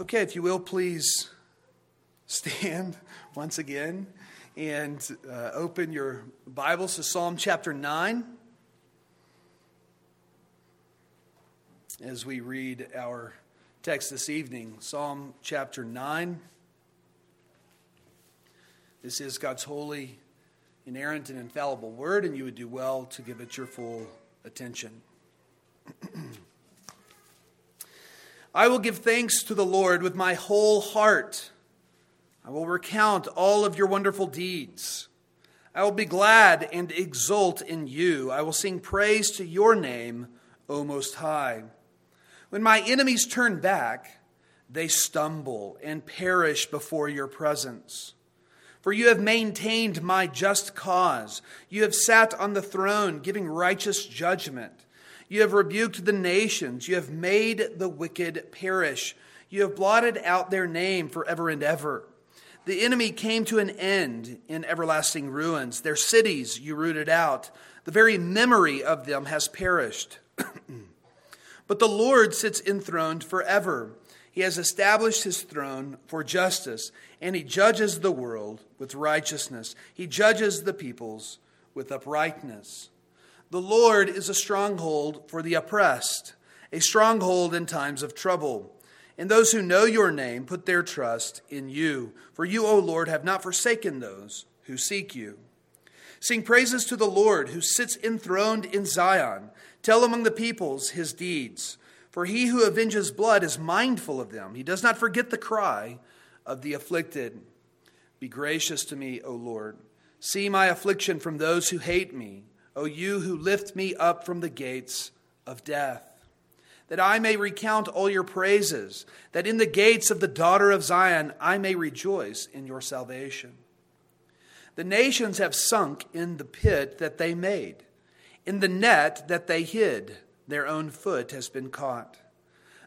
Okay, if you will, please stand once again and uh, open your Bibles to Psalm chapter 9 as we read our text this evening. Psalm chapter 9. This is God's holy, inerrant, and infallible word, and you would do well to give it your full attention. I will give thanks to the Lord with my whole heart. I will recount all of your wonderful deeds. I will be glad and exult in you. I will sing praise to your name, O Most High. When my enemies turn back, they stumble and perish before your presence. For you have maintained my just cause. You have sat on the throne, giving righteous judgment. You have rebuked the nations. You have made the wicked perish. You have blotted out their name forever and ever. The enemy came to an end in everlasting ruins. Their cities you rooted out. The very memory of them has perished. but the Lord sits enthroned forever. He has established his throne for justice, and he judges the world with righteousness. He judges the peoples with uprightness. The Lord is a stronghold for the oppressed, a stronghold in times of trouble. And those who know your name put their trust in you. For you, O Lord, have not forsaken those who seek you. Sing praises to the Lord who sits enthroned in Zion. Tell among the peoples his deeds. For he who avenges blood is mindful of them. He does not forget the cry of the afflicted. Be gracious to me, O Lord. See my affliction from those who hate me. O you who lift me up from the gates of death, that I may recount all your praises, that in the gates of the daughter of Zion I may rejoice in your salvation. The nations have sunk in the pit that they made, in the net that they hid, their own foot has been caught.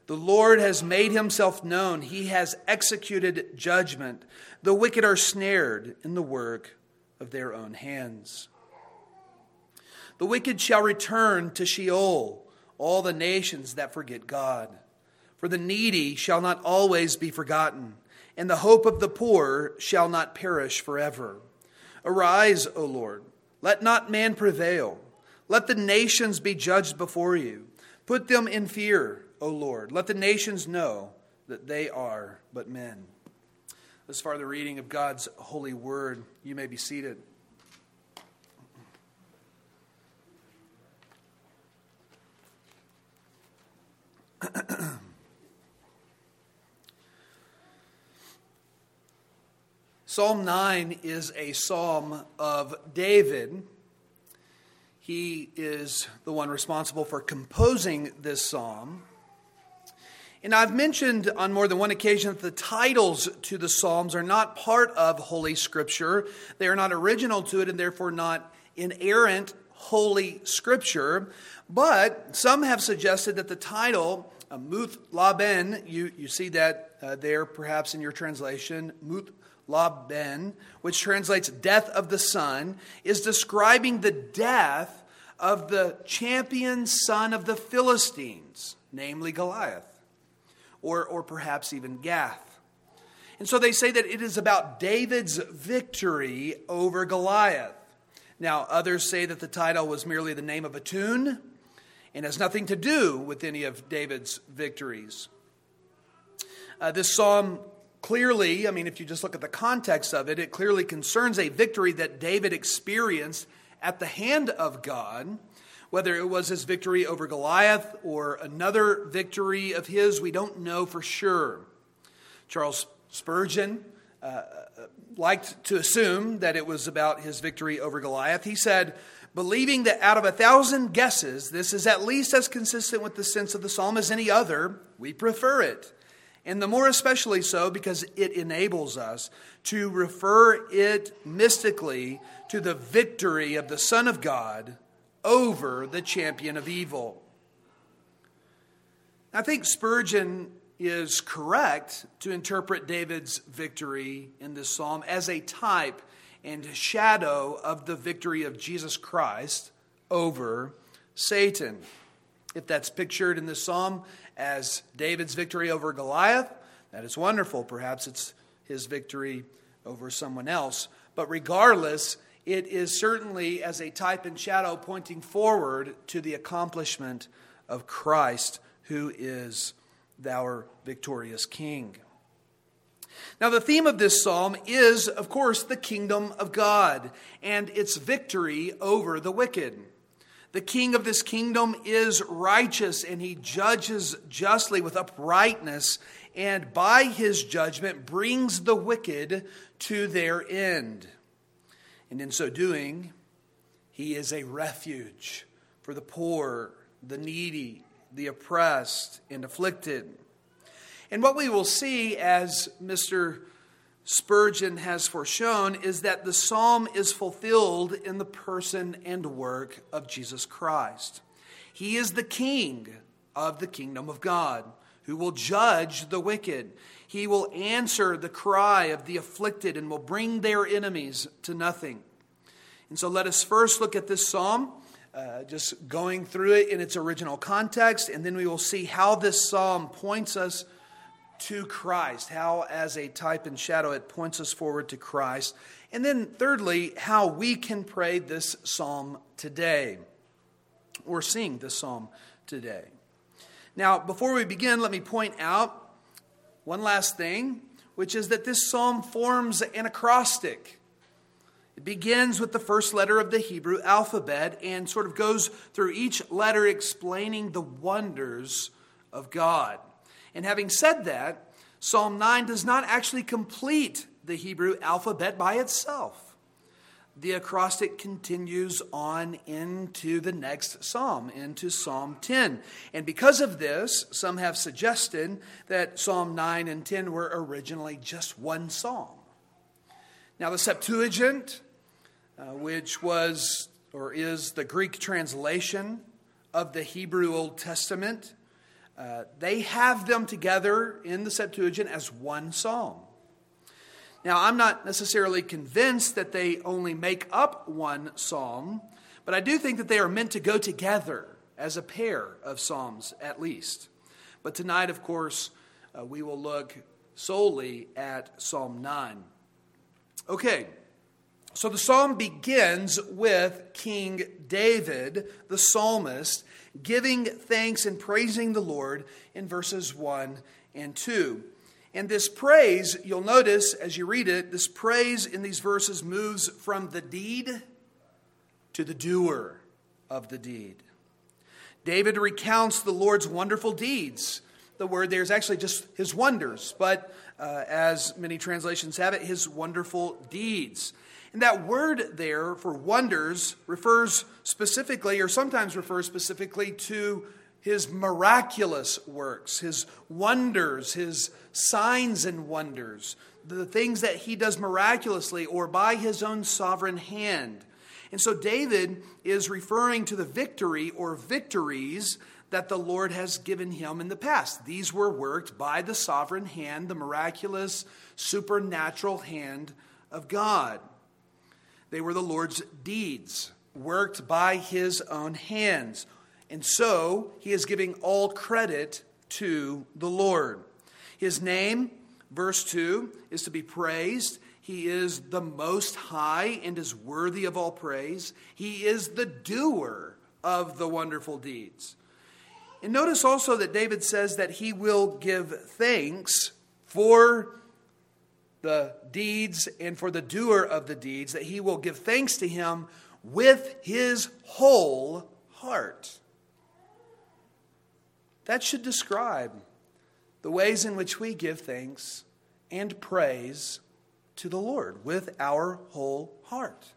The Lord has made himself known. He has executed judgment. The wicked are snared in the work of their own hands. The wicked shall return to Sheol, all the nations that forget God. For the needy shall not always be forgotten, and the hope of the poor shall not perish forever. Arise, O Lord, let not man prevail. Let the nations be judged before you. Put them in fear, O Lord. Let the nations know that they are but men. As far the reading of God's holy word, you may be seated. psalm 9 is a psalm of David. He is the one responsible for composing this psalm. And I've mentioned on more than one occasion that the titles to the Psalms are not part of Holy Scripture. They are not original to it and therefore not inerrant Holy Scripture. But some have suggested that the title Muth Labben, you, you see that uh, there perhaps in your translation, Muth Labben, which translates death of the son, is describing the death of the champion son of the Philistines, namely Goliath, or, or perhaps even Gath. And so they say that it is about David's victory over Goliath. Now, others say that the title was merely the name of a tune and has nothing to do with any of David's victories. Uh, this psalm clearly, I mean, if you just look at the context of it, it clearly concerns a victory that David experienced at the hand of God. Whether it was his victory over Goliath or another victory of his, we don't know for sure. Charles Spurgeon uh, uh liked to assume that it was about his victory over Goliath. He said, believing that out of a thousand guesses, this is at least as consistent with the sense of the psalm as any other, we prefer it. And the more especially so because it enables us to refer it mystically to the victory of the Son of God over the champion of evil. I think Spurgeon is correct to interpret David's victory in this psalm as a type and shadow of the victory of Jesus Christ over Satan. If that's pictured in this psalm as David's victory over Goliath, That is wonderful. Perhaps it's his victory over someone else. But regardless, it is certainly as a type and shadow pointing forward to the accomplishment of Christ, who is our victorious King. Now, the theme of this psalm is, of course, the kingdom of God and its victory over the wicked. The king of this kingdom is righteous and he judges justly with uprightness, and by his judgment brings the wicked to their end. And in so doing, he is a refuge for the poor, the needy, the oppressed, and afflicted. And what we will see, as Mr. Spurgeon has foreshown, is that the psalm is fulfilled in the person and work of Jesus Christ. He is the king of the kingdom of God who will judge the wicked. He will answer the cry of the afflicted and will bring their enemies to nothing. And so let us first look at this psalm, uh, just going through it in its original context, and then we will see how this psalm points us to Christ, how, as a type and shadow, it points us forward to Christ. And then, thirdly, how we can pray this psalm today, or sing this psalm today. Now, before we begin, let me point out one last thing, which is that this psalm forms an acrostic. It begins with the first letter of the Hebrew alphabet and sort of goes through each letter explaining the wonders of God. And having said that, Psalm 9 does not actually complete the Hebrew alphabet by itself. The acrostic continues on into the next psalm, into Psalm 10. And because of this, some have suggested that Psalm 9 and 10 were originally just one psalm. Now, the Septuagint, uh, which was or is the Greek translation of the Hebrew Old Testament, uh, they have them together in the Septuagint as one psalm. Now, I'm not necessarily convinced that they only make up one psalm, but I do think that they are meant to go together as a pair of psalms at least. But tonight, of course, uh, we will look solely at Psalm 9. Okay, so the psalm begins with King David, the psalmist, giving thanks and praising the Lord in verses 1 and 2. And this praise, you'll notice as you read it, this praise in these verses moves from the deed to the doer of the deed. David recounts the Lord's wonderful deeds. The word there is actually just his wonders, but uh, as many translations have it, his wonderful deeds. And that word there for wonders refers specifically, or sometimes refers specifically to his miraculous works, his wonders, his signs and wonders, the things that he does miraculously or by his own sovereign hand. And so David is referring to the victory or victories that the Lord has given him in the past. These were worked by the sovereign hand, the miraculous, supernatural hand of God. They were the Lord's deeds, worked by his own hands. And so he is giving all credit to the Lord. His name, verse 2, is to be praised. He is the most high and is worthy of all praise. He is the doer of the wonderful deeds. And notice also that David says that he will give thanks for the deeds and for the doer of the deeds, that he will give thanks to him with his whole heart. That should describe the ways in which we give thanks and praise to the Lord with our whole heart.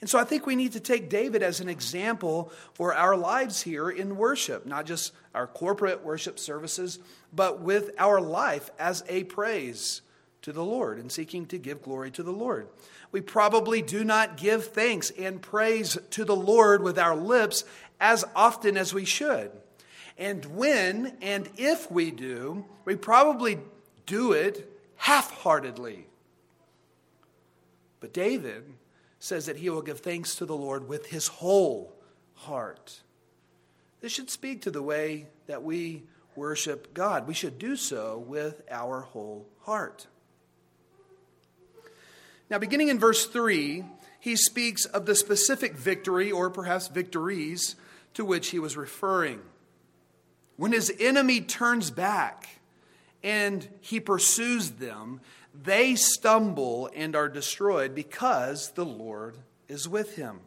And so I think we need to take David as an example for our lives here in worship, not just our corporate worship services, but with our life as a praise to the Lord and seeking to give glory to the Lord. We probably do not give thanks and praise to the Lord with our lips as often as we should. And when and if we do, we probably do it half heartedly. But David says that he will give thanks to the Lord with his whole heart. This should speak to the way that we worship God. We should do so with our whole heart. Now, beginning in verse 3, he speaks of the specific victory, or perhaps victories, to which he was referring. When his enemy turns back and he pursues them, they stumble and are destroyed because the Lord is with him.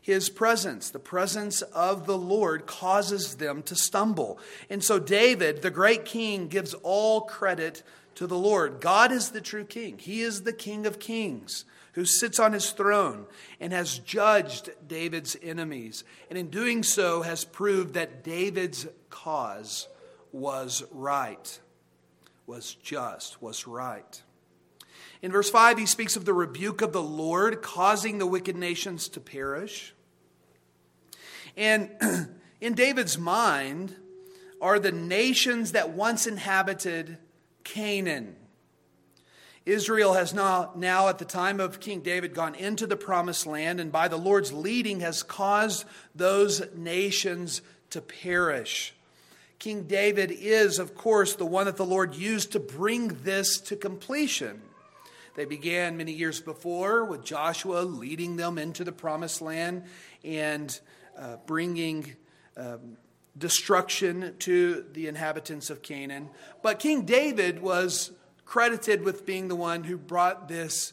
His presence, the presence of the Lord, causes them to stumble. And so, David, the great king, gives all credit to the Lord. God is the true king, He is the King of kings who sits on his throne and has judged David's enemies. And in doing so, has proved that David's cause was right, was just, was right. In verse 5, he speaks of the rebuke of the Lord causing the wicked nations to perish. And in David's mind are the nations that once inhabited Canaan. Israel has now, now, at the time of King David, gone into the promised land, and by the Lord's leading, has caused those nations to perish. King David is, of course, the one that the Lord used to bring this to completion. They began many years before with Joshua leading them into the promised land and uh, bringing um, destruction to the inhabitants of Canaan. But King David was credited with being the one who brought this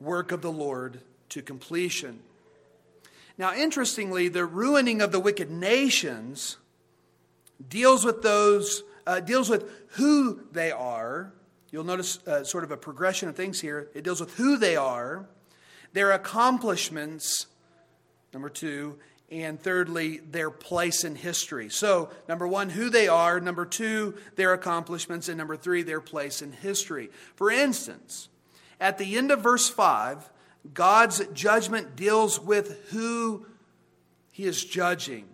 work of the Lord to completion. Now, interestingly, the ruining of the wicked nations deals with those, uh, deals with who they are You'll notice uh, sort of a progression of things here. It deals with who they are, their accomplishments, number two, and thirdly, their place in history. So, number one, who they are, number two, their accomplishments, and number three, their place in history. For instance, at the end of verse 5, God's judgment deals with who he is judging,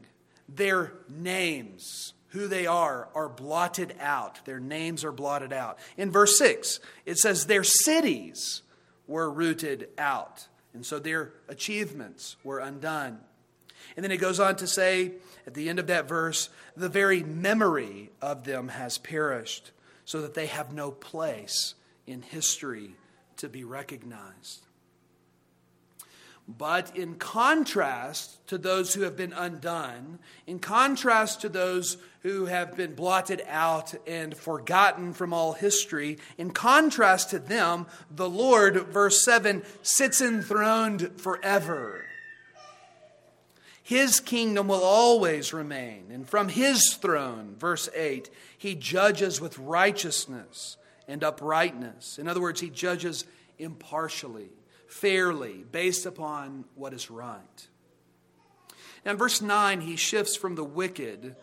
their names who they are are blotted out. Their names are blotted out. In verse 6, it says their cities were rooted out. And so their achievements were undone. And then it goes on to say at the end of that verse, the very memory of them has perished, so that they have no place in history to be recognized. But in contrast to those who have been undone, in contrast to those who have been blotted out and forgotten from all history, in contrast to them, the Lord, verse 7, sits enthroned forever. His kingdom will always remain. And from his throne, verse 8, he judges with righteousness and uprightness. In other words, he judges impartially fairly, based upon what is right. Now, in verse 9, he shifts from the wicked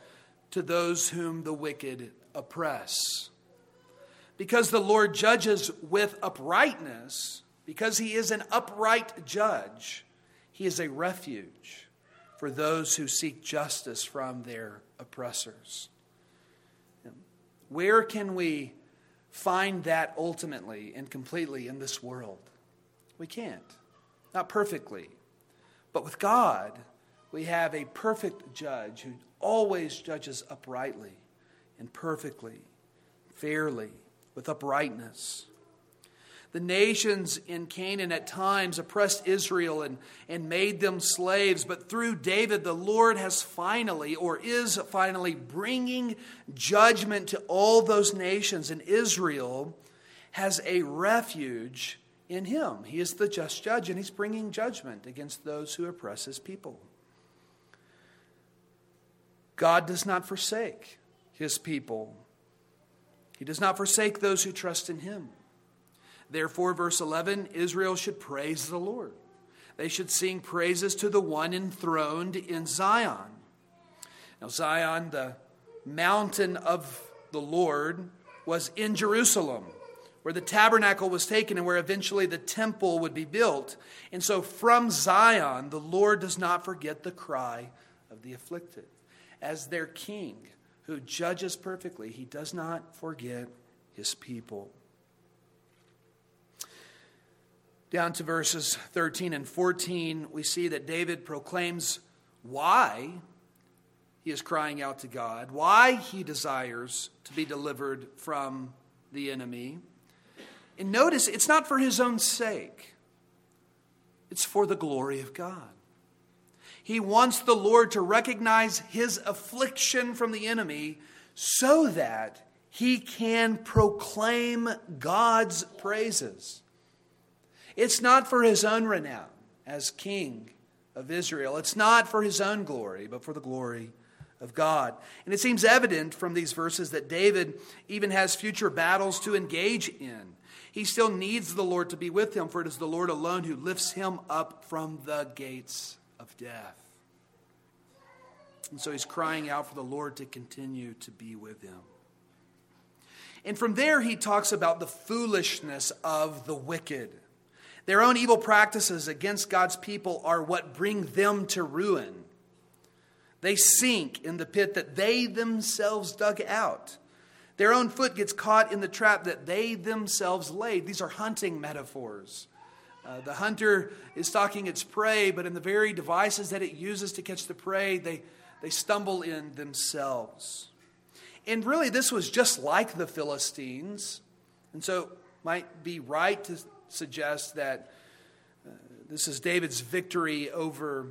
to those whom the wicked oppress. Because the Lord judges with uprightness, because he is an upright judge, he is a refuge for those who seek justice from their oppressors. Where can we find that ultimately and completely in this world? We can't. Not perfectly. But with God, we have a perfect judge who always judges uprightly and perfectly, fairly, with uprightness. The nations in Canaan at times oppressed Israel and, and made them slaves, but through David, the Lord has finally, or is finally, bringing judgment to all those nations, and Israel has a refuge in him. He is the just judge, and he's bringing judgment against those who oppress his people. God does not forsake his people, he does not forsake those who trust in him. Therefore, verse 11 Israel should praise the Lord. They should sing praises to the one enthroned in Zion. Now, Zion, the mountain of the Lord, was in Jerusalem where the tabernacle was taken and where eventually the temple would be built. And so from Zion, the Lord does not forget the cry of the afflicted. As their king who judges perfectly, he does not forget his people. Down to verses 13 and 14, we see that David proclaims why he is crying out to God, why he desires to be delivered from the enemy. And notice, it's not for his own sake, it's for the glory of God. He wants the Lord to recognize his affliction from the enemy so that he can proclaim God's praises. It's not for his own renown as king of Israel, it's not for his own glory, but for the glory of God. And it seems evident from these verses that David even has future battles to engage in. He still needs the Lord to be with him, for it is the Lord alone who lifts him up from the gates of death. And so he's crying out for the Lord to continue to be with him. And from there, he talks about the foolishness of the wicked. Their own evil practices against God's people are what bring them to ruin. They sink in the pit that they themselves dug out. Their own foot gets caught in the trap that they themselves laid. These are hunting metaphors. Uh, the hunter is stalking its prey, but in the very devices that it uses to catch the prey, they, they stumble in themselves. And really, this was just like the Philistines. And so might be right to suggest that uh, this is David's victory over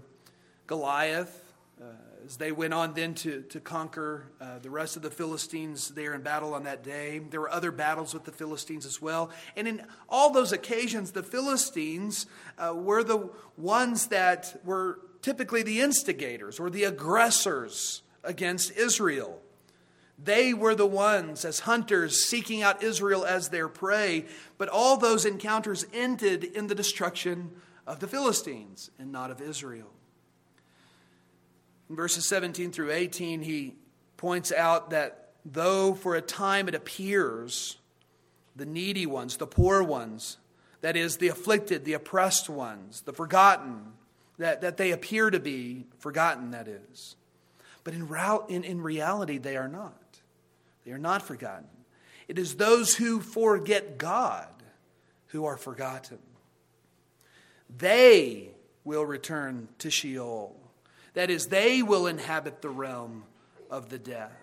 Goliath. Uh, as they went on then to, to conquer uh, the rest of the Philistines there in battle on that day. There were other battles with the Philistines as well. And in all those occasions, the Philistines uh, were the ones that were typically the instigators or the aggressors against Israel. They were the ones, as hunters, seeking out Israel as their prey. But all those encounters ended in the destruction of the Philistines and not of Israel. In verses 17 through 18, he points out that though for a time it appears the needy ones, the poor ones, that is, the afflicted, the oppressed ones, the forgotten, that, that they appear to be forgotten, that is. But in, in, in reality, they are not. They are not forgotten. It is those who forget God who are forgotten. They will return to Sheol that is, they will inhabit the realm of the death.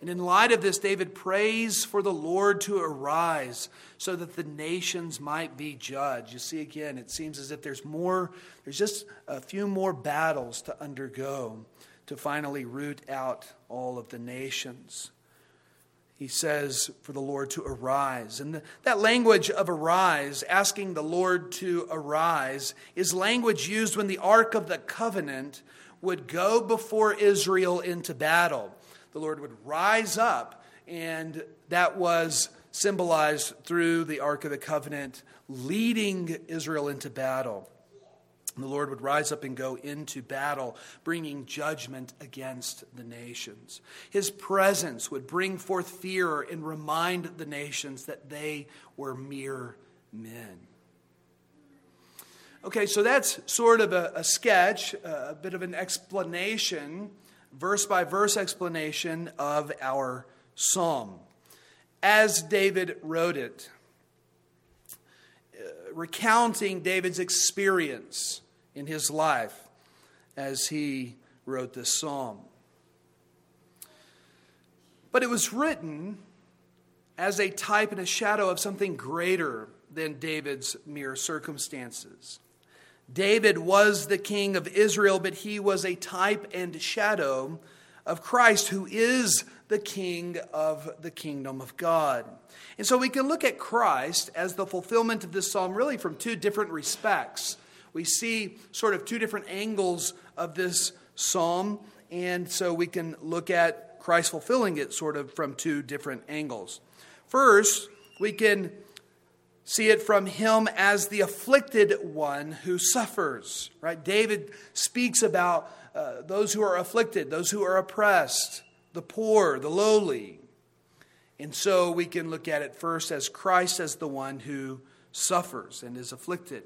And in light of this, David prays for the Lord to arise so that the nations might be judged. You see, again, it seems as if there's more, there's just a few more battles to undergo to finally root out all of the nations. He says for the Lord to arise. And that language of arise, asking the Lord to arise, is language used when the Ark of the Covenant would go before Israel into battle. The Lord would rise up, and that was symbolized through the Ark of the Covenant, leading Israel into battle. And the Lord would rise up and go into battle, bringing judgment against the nations. His presence would bring forth fear and remind the nations that they were mere men. Okay, so that's sort of a, a sketch, a bit of an explanation, verse by verse explanation of our psalm as David wrote it, uh, recounting David's experience in his life as he wrote this psalm. But it was written as a type and a shadow of something greater than David's mere circumstances. David was the king of Israel, but he was a type and shadow of Christ, who is the king of the kingdom of God. And so we can look at Christ as the fulfillment of this psalm really from two different respects. We see sort of two different angles of this psalm, and so we can look at Christ fulfilling it sort of from two different angles. First, we can see it from him as the afflicted one who suffers. Right? David speaks about uh, those who are afflicted, those who are oppressed, the poor, the lowly. And so we can look at it first as Christ as the one who suffers and is afflicted.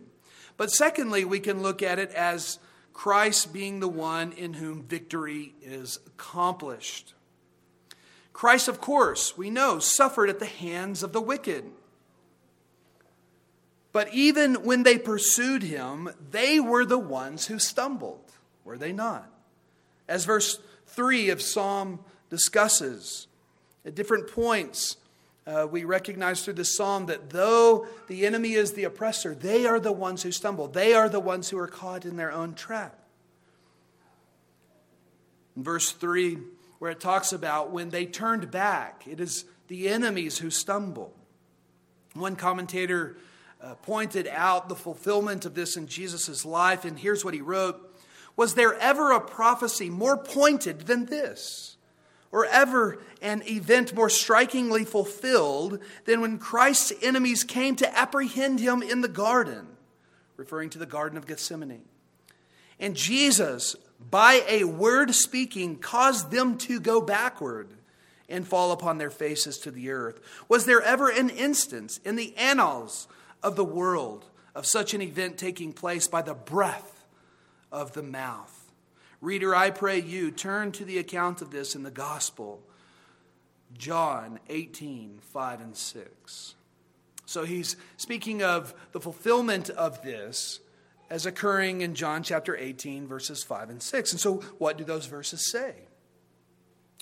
But secondly, we can look at it as Christ being the one in whom victory is accomplished. Christ, of course, we know, suffered at the hands of the wicked. But even when they pursued him, they were the ones who stumbled, were they not? As verse 3 of Psalm discusses. At different points, uh, we recognize through the psalm that though the enemy is the oppressor, they are the ones who stumble. They are the ones who are caught in their own trap. In verse 3, where it talks about when they turned back, it is the enemies who stumble. One commentator uh, pointed out the fulfillment of this in Jesus' life, and here's what he wrote Was there ever a prophecy more pointed than this? Or ever an event more strikingly fulfilled than when Christ's enemies came to apprehend him in the garden, referring to the Garden of Gethsemane. And Jesus, by a word speaking, caused them to go backward and fall upon their faces to the earth. Was there ever an instance in the annals of the world of such an event taking place by the breath of the mouth? Reader, I pray you turn to the account of this in the gospel, John 18, 5 and 6. So he's speaking of the fulfillment of this as occurring in John chapter 18, verses 5 and 6. And so, what do those verses say?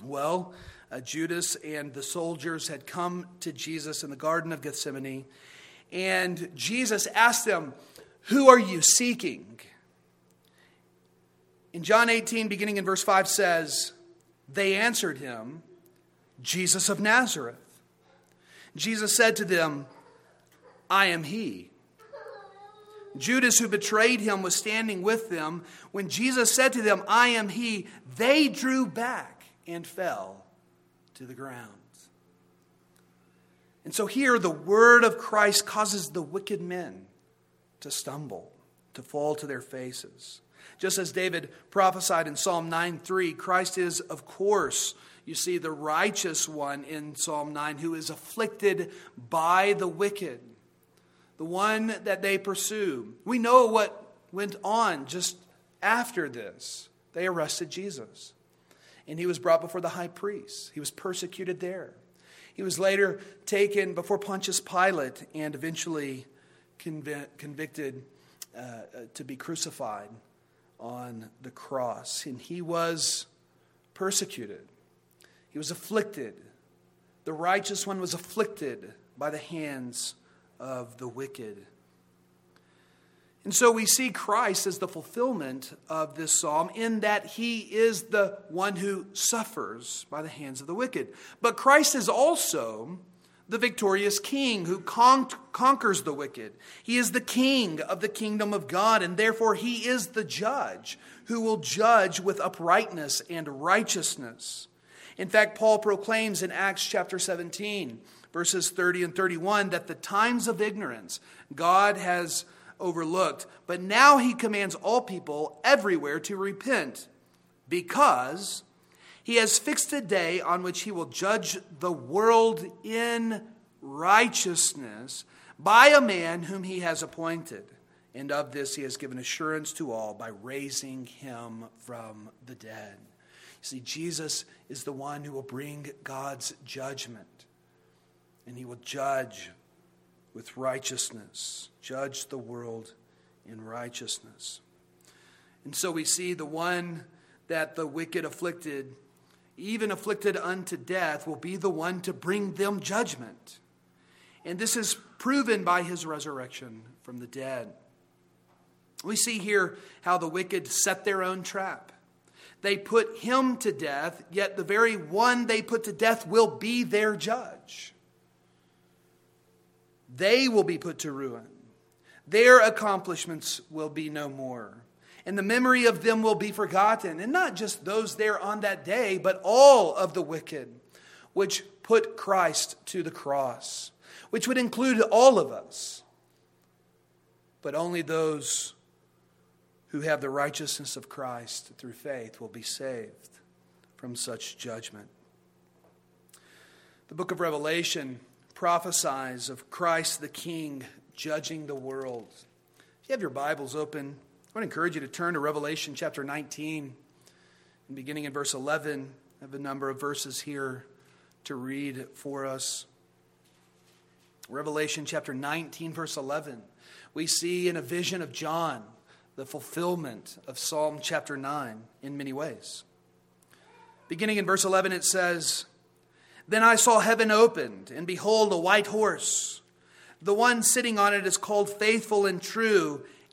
Well, uh, Judas and the soldiers had come to Jesus in the Garden of Gethsemane, and Jesus asked them, Who are you seeking? In John 18, beginning in verse 5, says, They answered him, Jesus of Nazareth. Jesus said to them, I am he. Judas, who betrayed him, was standing with them. When Jesus said to them, I am he, they drew back and fell to the ground. And so here, the word of Christ causes the wicked men to stumble, to fall to their faces. Just as David prophesied in Psalm 9 3, Christ is, of course, you see, the righteous one in Psalm 9 who is afflicted by the wicked the one that they pursue. We know what went on just after this. They arrested Jesus, and he was brought before the high priest. He was persecuted there. He was later taken before Pontius Pilate and eventually convicted uh, uh, to be crucified on the cross. And he was persecuted, he was afflicted. The righteous one was afflicted by the hands of the wicked. And so we see Christ as the fulfillment of this psalm in that he is the one who suffers by the hands of the wicked. But Christ is also the victorious king who con- conquers the wicked. He is the king of the kingdom of God, and therefore he is the judge who will judge with uprightness and righteousness. In fact, Paul proclaims in Acts chapter 17 verses 30 and 31, that the times of ignorance God has overlooked, but now he commands all people everywhere to repent because he has fixed a day on which he will judge the world in righteousness by a man whom he has appointed. And of this he has given assurance to all by raising him from the dead. You see, Jesus is the one who will bring God's judgment and he will judge with righteousness, judge the world in righteousness. And so we see the one that the wicked afflicted, even afflicted unto death, will be the one to bring them judgment. And this is proven by his resurrection from the dead. We see here how the wicked set their own trap. They put him to death, yet the very one they put to death will be their judge. They will be put to ruin. Their accomplishments will be no more. And the memory of them will be forgotten. And not just those there on that day, but all of the wicked, which put Christ to the cross, which would include all of us. But only those who have the righteousness of Christ through faith will be saved from such judgment. The book of Revelation prophesies of Christ the King judging the world. If you have your Bibles open, I want to encourage you to turn to Revelation chapter 19 and beginning in verse 11. I have a number of verses here to read for us. Revelation chapter 19, verse 11. We see in a vision of John the fulfillment of Psalm chapter 9 in many ways. Beginning in verse 11, it says, Then I saw heaven opened, and behold, a white horse. The one sitting on it is called faithful and true,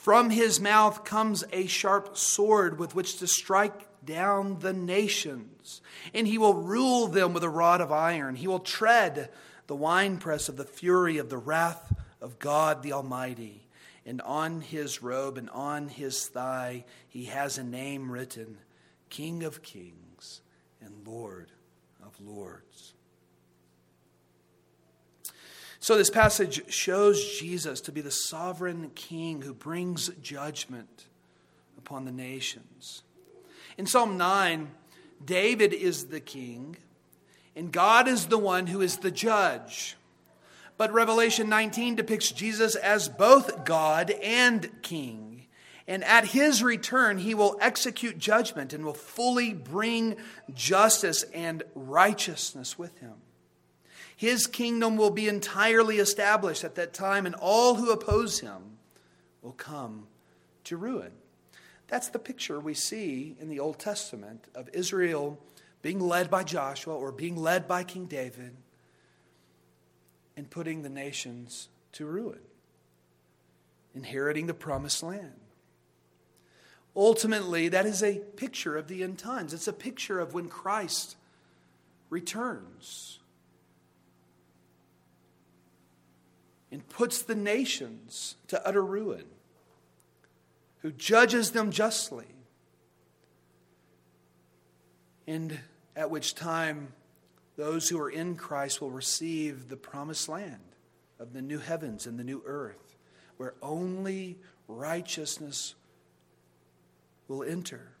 From his mouth comes a sharp sword with which to strike down the nations, and he will rule them with a rod of iron. He will tread the winepress of the fury of the wrath of God the Almighty and on his robe and on his thigh he has a name written King of Kings and Lord of Lords. So, this passage shows Jesus to be the sovereign king who brings judgment upon the nations. In Psalm 9, David is the king, and God is the one who is the judge. But Revelation 19 depicts Jesus as both God and King. And at his return, he will execute judgment and will fully bring justice and righteousness with him. His kingdom will be entirely established at that time, and all who oppose him will come to ruin. That's the picture we see in the Old Testament of Israel being led by Joshua or being led by King David and putting the nations to ruin, inheriting the promised land. Ultimately, that is a picture of the end times. It's a picture of when Christ returns and puts the nations to utter ruin, who judges them justly, and at which time those who are in Christ will receive the promised land of the new heavens and the new earth, where only righteousness will enter.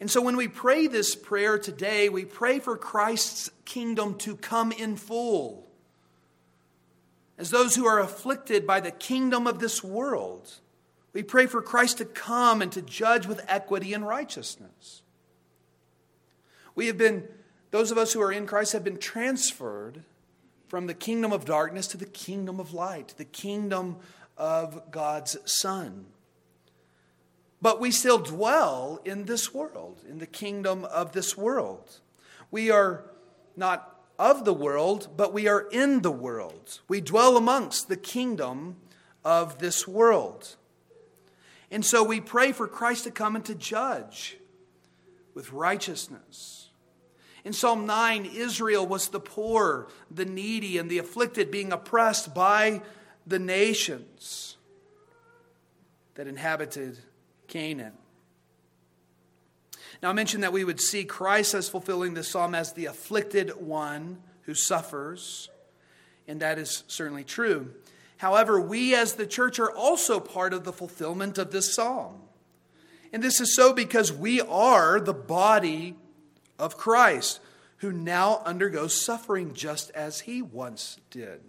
And so when we pray this prayer today, we pray for Christ's kingdom to come in full. As those who are afflicted by the kingdom of this world, we pray for Christ to come and to judge with equity and righteousness. We have been, those of us who are in Christ have been transferred from the kingdom of darkness to the kingdom of light, the kingdom of God's Son. But we still dwell in this world, in the kingdom of this world. We are not of the world, but we are in the world. We dwell amongst the kingdom of this world. And so we pray for Christ to come and to judge with righteousness in Psalm 9, Israel was the poor, the needy, and the afflicted, being oppressed by the nations that inhabited Canaan. Now, I mentioned that we would see Christ as fulfilling this psalm as the afflicted one who suffers, and that is certainly true. However, we as the church are also part of the fulfillment of this psalm. And this is so because we are the body of Christ, who now undergoes suffering just as he once did.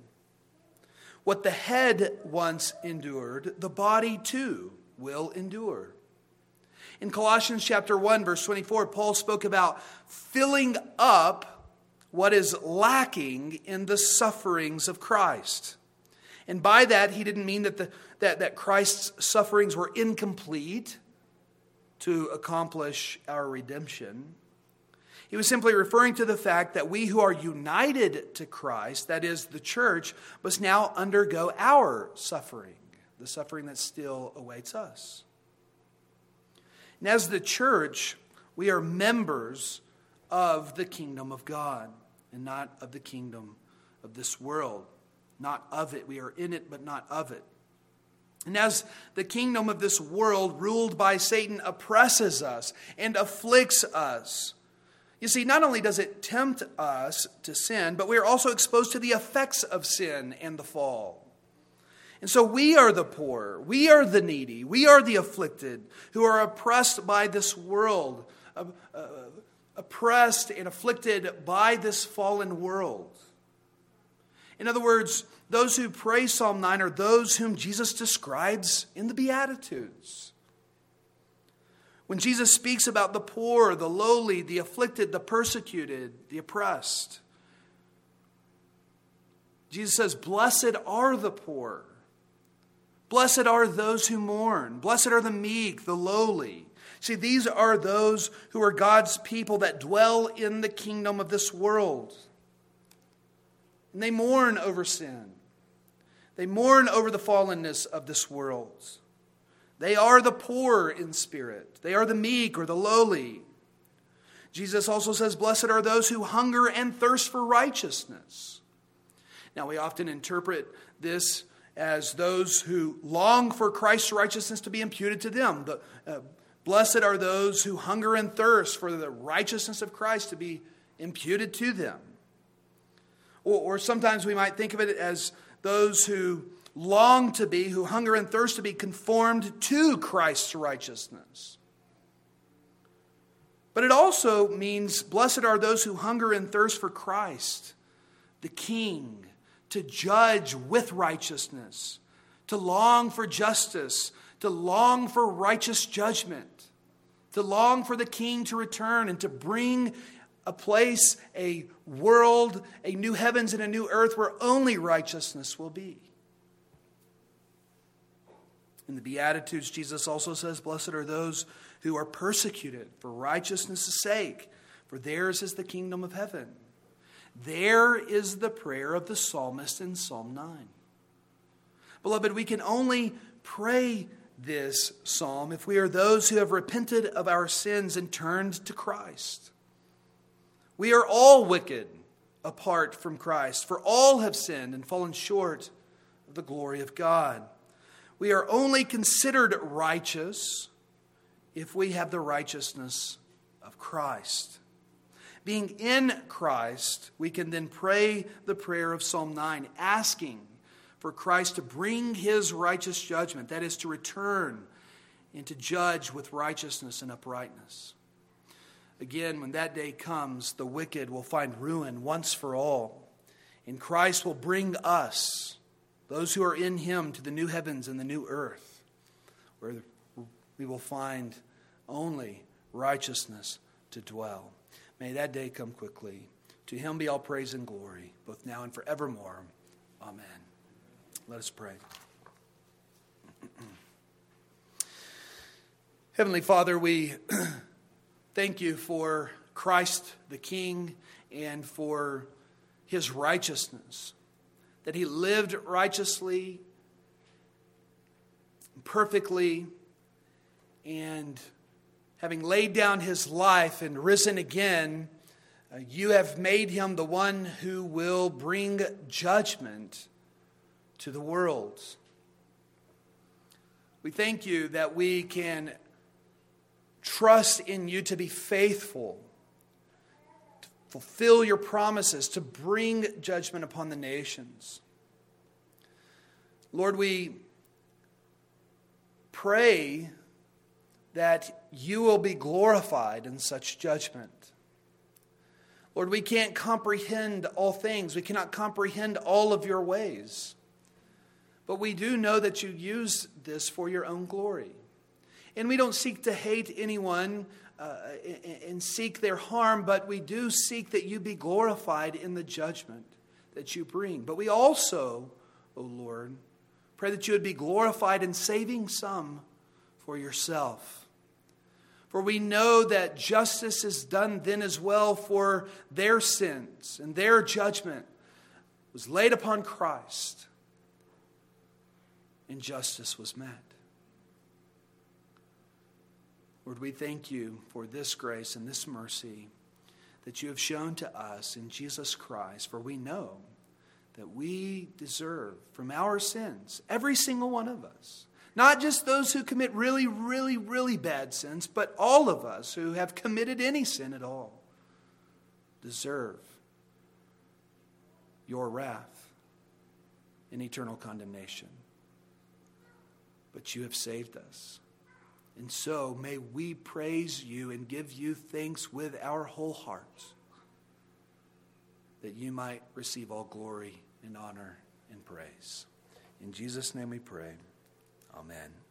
What the head once endured, the body too will endure. In Colossians chapter 1 verse 24, Paul spoke about filling up what is lacking in the sufferings of Christ. And by that, he didn't mean that, the, that, that Christ's sufferings were incomplete to accomplish our redemption. He was simply referring to the fact that we who are united to Christ, that is, the church, must now undergo our suffering, the suffering that still awaits us. And as the church, we are members of the kingdom of God and not of the kingdom of this world. Not of it. We are in it, but not of it. And as the kingdom of this world, ruled by Satan, oppresses us and afflicts us, you see, not only does it tempt us to sin, but we are also exposed to the effects of sin and the fall. And so we are the poor, we are the needy, we are the afflicted who are oppressed by this world, uh, oppressed and afflicted by this fallen world. In other words, those who pray Psalm 9 are those whom Jesus describes in the Beatitudes. When Jesus speaks about the poor, the lowly, the afflicted, the persecuted, the oppressed, Jesus says, Blessed are the poor. Blessed are those who mourn. Blessed are the meek, the lowly. See, these are those who are God's people that dwell in the kingdom of this world. And they mourn over sin. They mourn over the fallenness of this world. They are the poor in spirit, they are the meek or the lowly. Jesus also says, Blessed are those who hunger and thirst for righteousness. Now, we often interpret this as those who long for Christ's righteousness to be imputed to them. The, uh, blessed are those who hunger and thirst for the righteousness of Christ to be imputed to them. Or, or sometimes we might think of it as those who long to be, who hunger and thirst to be conformed to Christ's righteousness. But it also means blessed are those who hunger and thirst for Christ, the King, to judge with righteousness, to long for justice, to long for righteous judgment, to long for the King to return and to bring a place, a world, a new heavens and a new earth where only righteousness will be. In the Beatitudes, Jesus also says, Blessed are those who are persecuted for righteousness' sake, for theirs is the kingdom of heaven. There is the prayer of the psalmist in Psalm 9. Beloved, we can only pray this psalm if we are those who have repented of our sins and turned to Christ. We are all wicked apart from Christ, for all have sinned and fallen short of the glory of God. We are only considered righteous if we have the righteousness of Christ. Being in Christ, we can then pray the prayer of Psalm 9, asking for Christ to bring his righteous judgment, that is, to return and to judge with righteousness and uprightness. Again, when that day comes, the wicked will find ruin once for all. And Christ will bring us, those who are in him, to the new heavens and the new earth, where we will find only righteousness to dwell. May that day come quickly. To him be all praise and glory, both now and forevermore. Amen. Let us pray. Heavenly Father, we Thank you for Christ the King and for his righteousness, that he lived righteously, perfectly, and having laid down his life and risen again, uh, you have made him the one who will bring judgment to the world. We thank you that we can trust in you to be faithful, to fulfill your promises, to bring judgment upon the nations. Lord, we pray that you will be glorified in such judgment. Lord, we can't comprehend all things. We cannot comprehend all of your ways. But we do know that you use this for your own glory. And we don't seek to hate anyone uh, and seek their harm, but we do seek that you be glorified in the judgment that you bring. But we also, O oh Lord, pray that you would be glorified in saving some for yourself. For we know that justice is done then as well for their sins, and their judgment was laid upon Christ, and justice was met. Lord, we thank you for this grace and this mercy that you have shown to us in Jesus Christ, for we know that we deserve from our sins, every single one of us, not just those who commit really, really, really bad sins, but all of us who have committed any sin at all, deserve your wrath and eternal condemnation. But you have saved us And so may we praise you and give you thanks with our whole hearts, that you might receive all glory and honor and praise. In Jesus' name we pray. Amen.